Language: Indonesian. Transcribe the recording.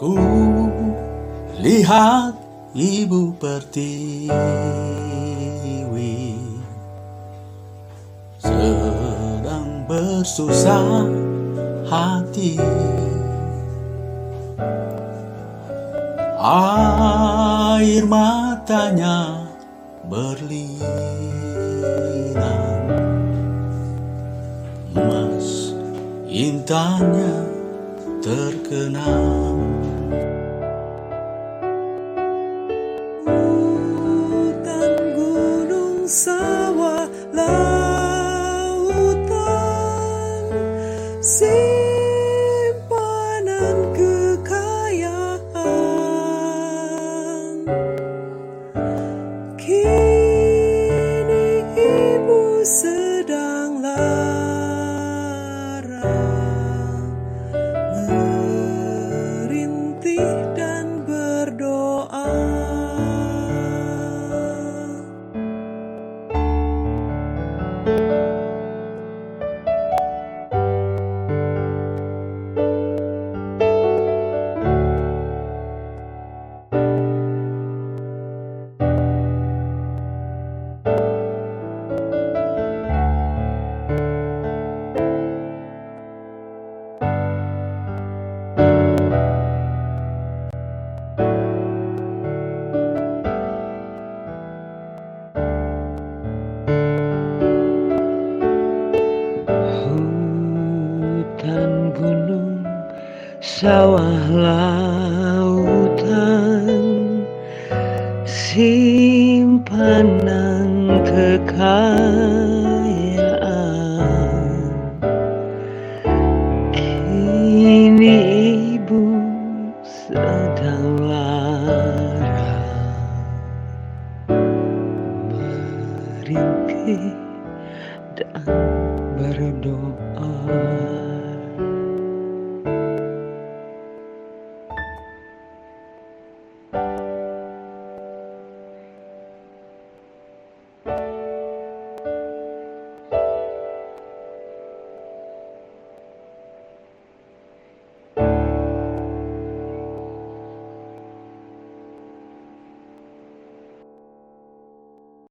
Ku lihat ibu pertiwi Sedang bersusah hati. Air matanya berlinang Emas intannya terkenang gunung, gunung, sawah, lautan. Simpanan kekayaan. Kini ibu sedang lara Merintih dan berdoa